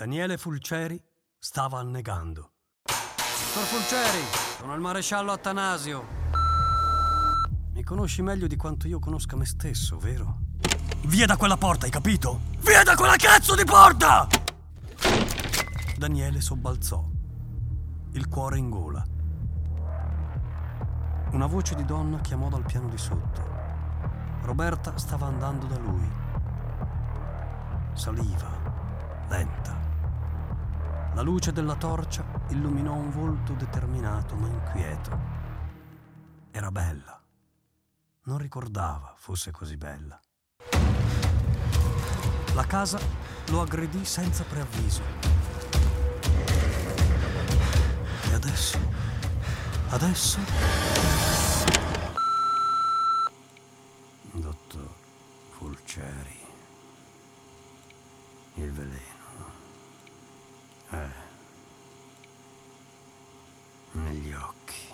Daniele Fulceri stava annegando. Dottor Fulceri, sono il maresciallo Attanasio. Mi conosci meglio di quanto io conosca me stesso, vero? Via da quella porta, hai capito? Via da quella cazzo di porta! Daniele sobbalzò, il cuore in gola. Una voce di donna chiamò dal piano di sotto. Roberta stava andando da lui. Saliva, lenta. La luce della torcia illuminò un volto determinato ma inquieto. Era bella. Non ricordava fosse così bella. La casa lo aggredì senza preavviso. E adesso? Adesso? Dottor Fulceri. Il veleno. Okay.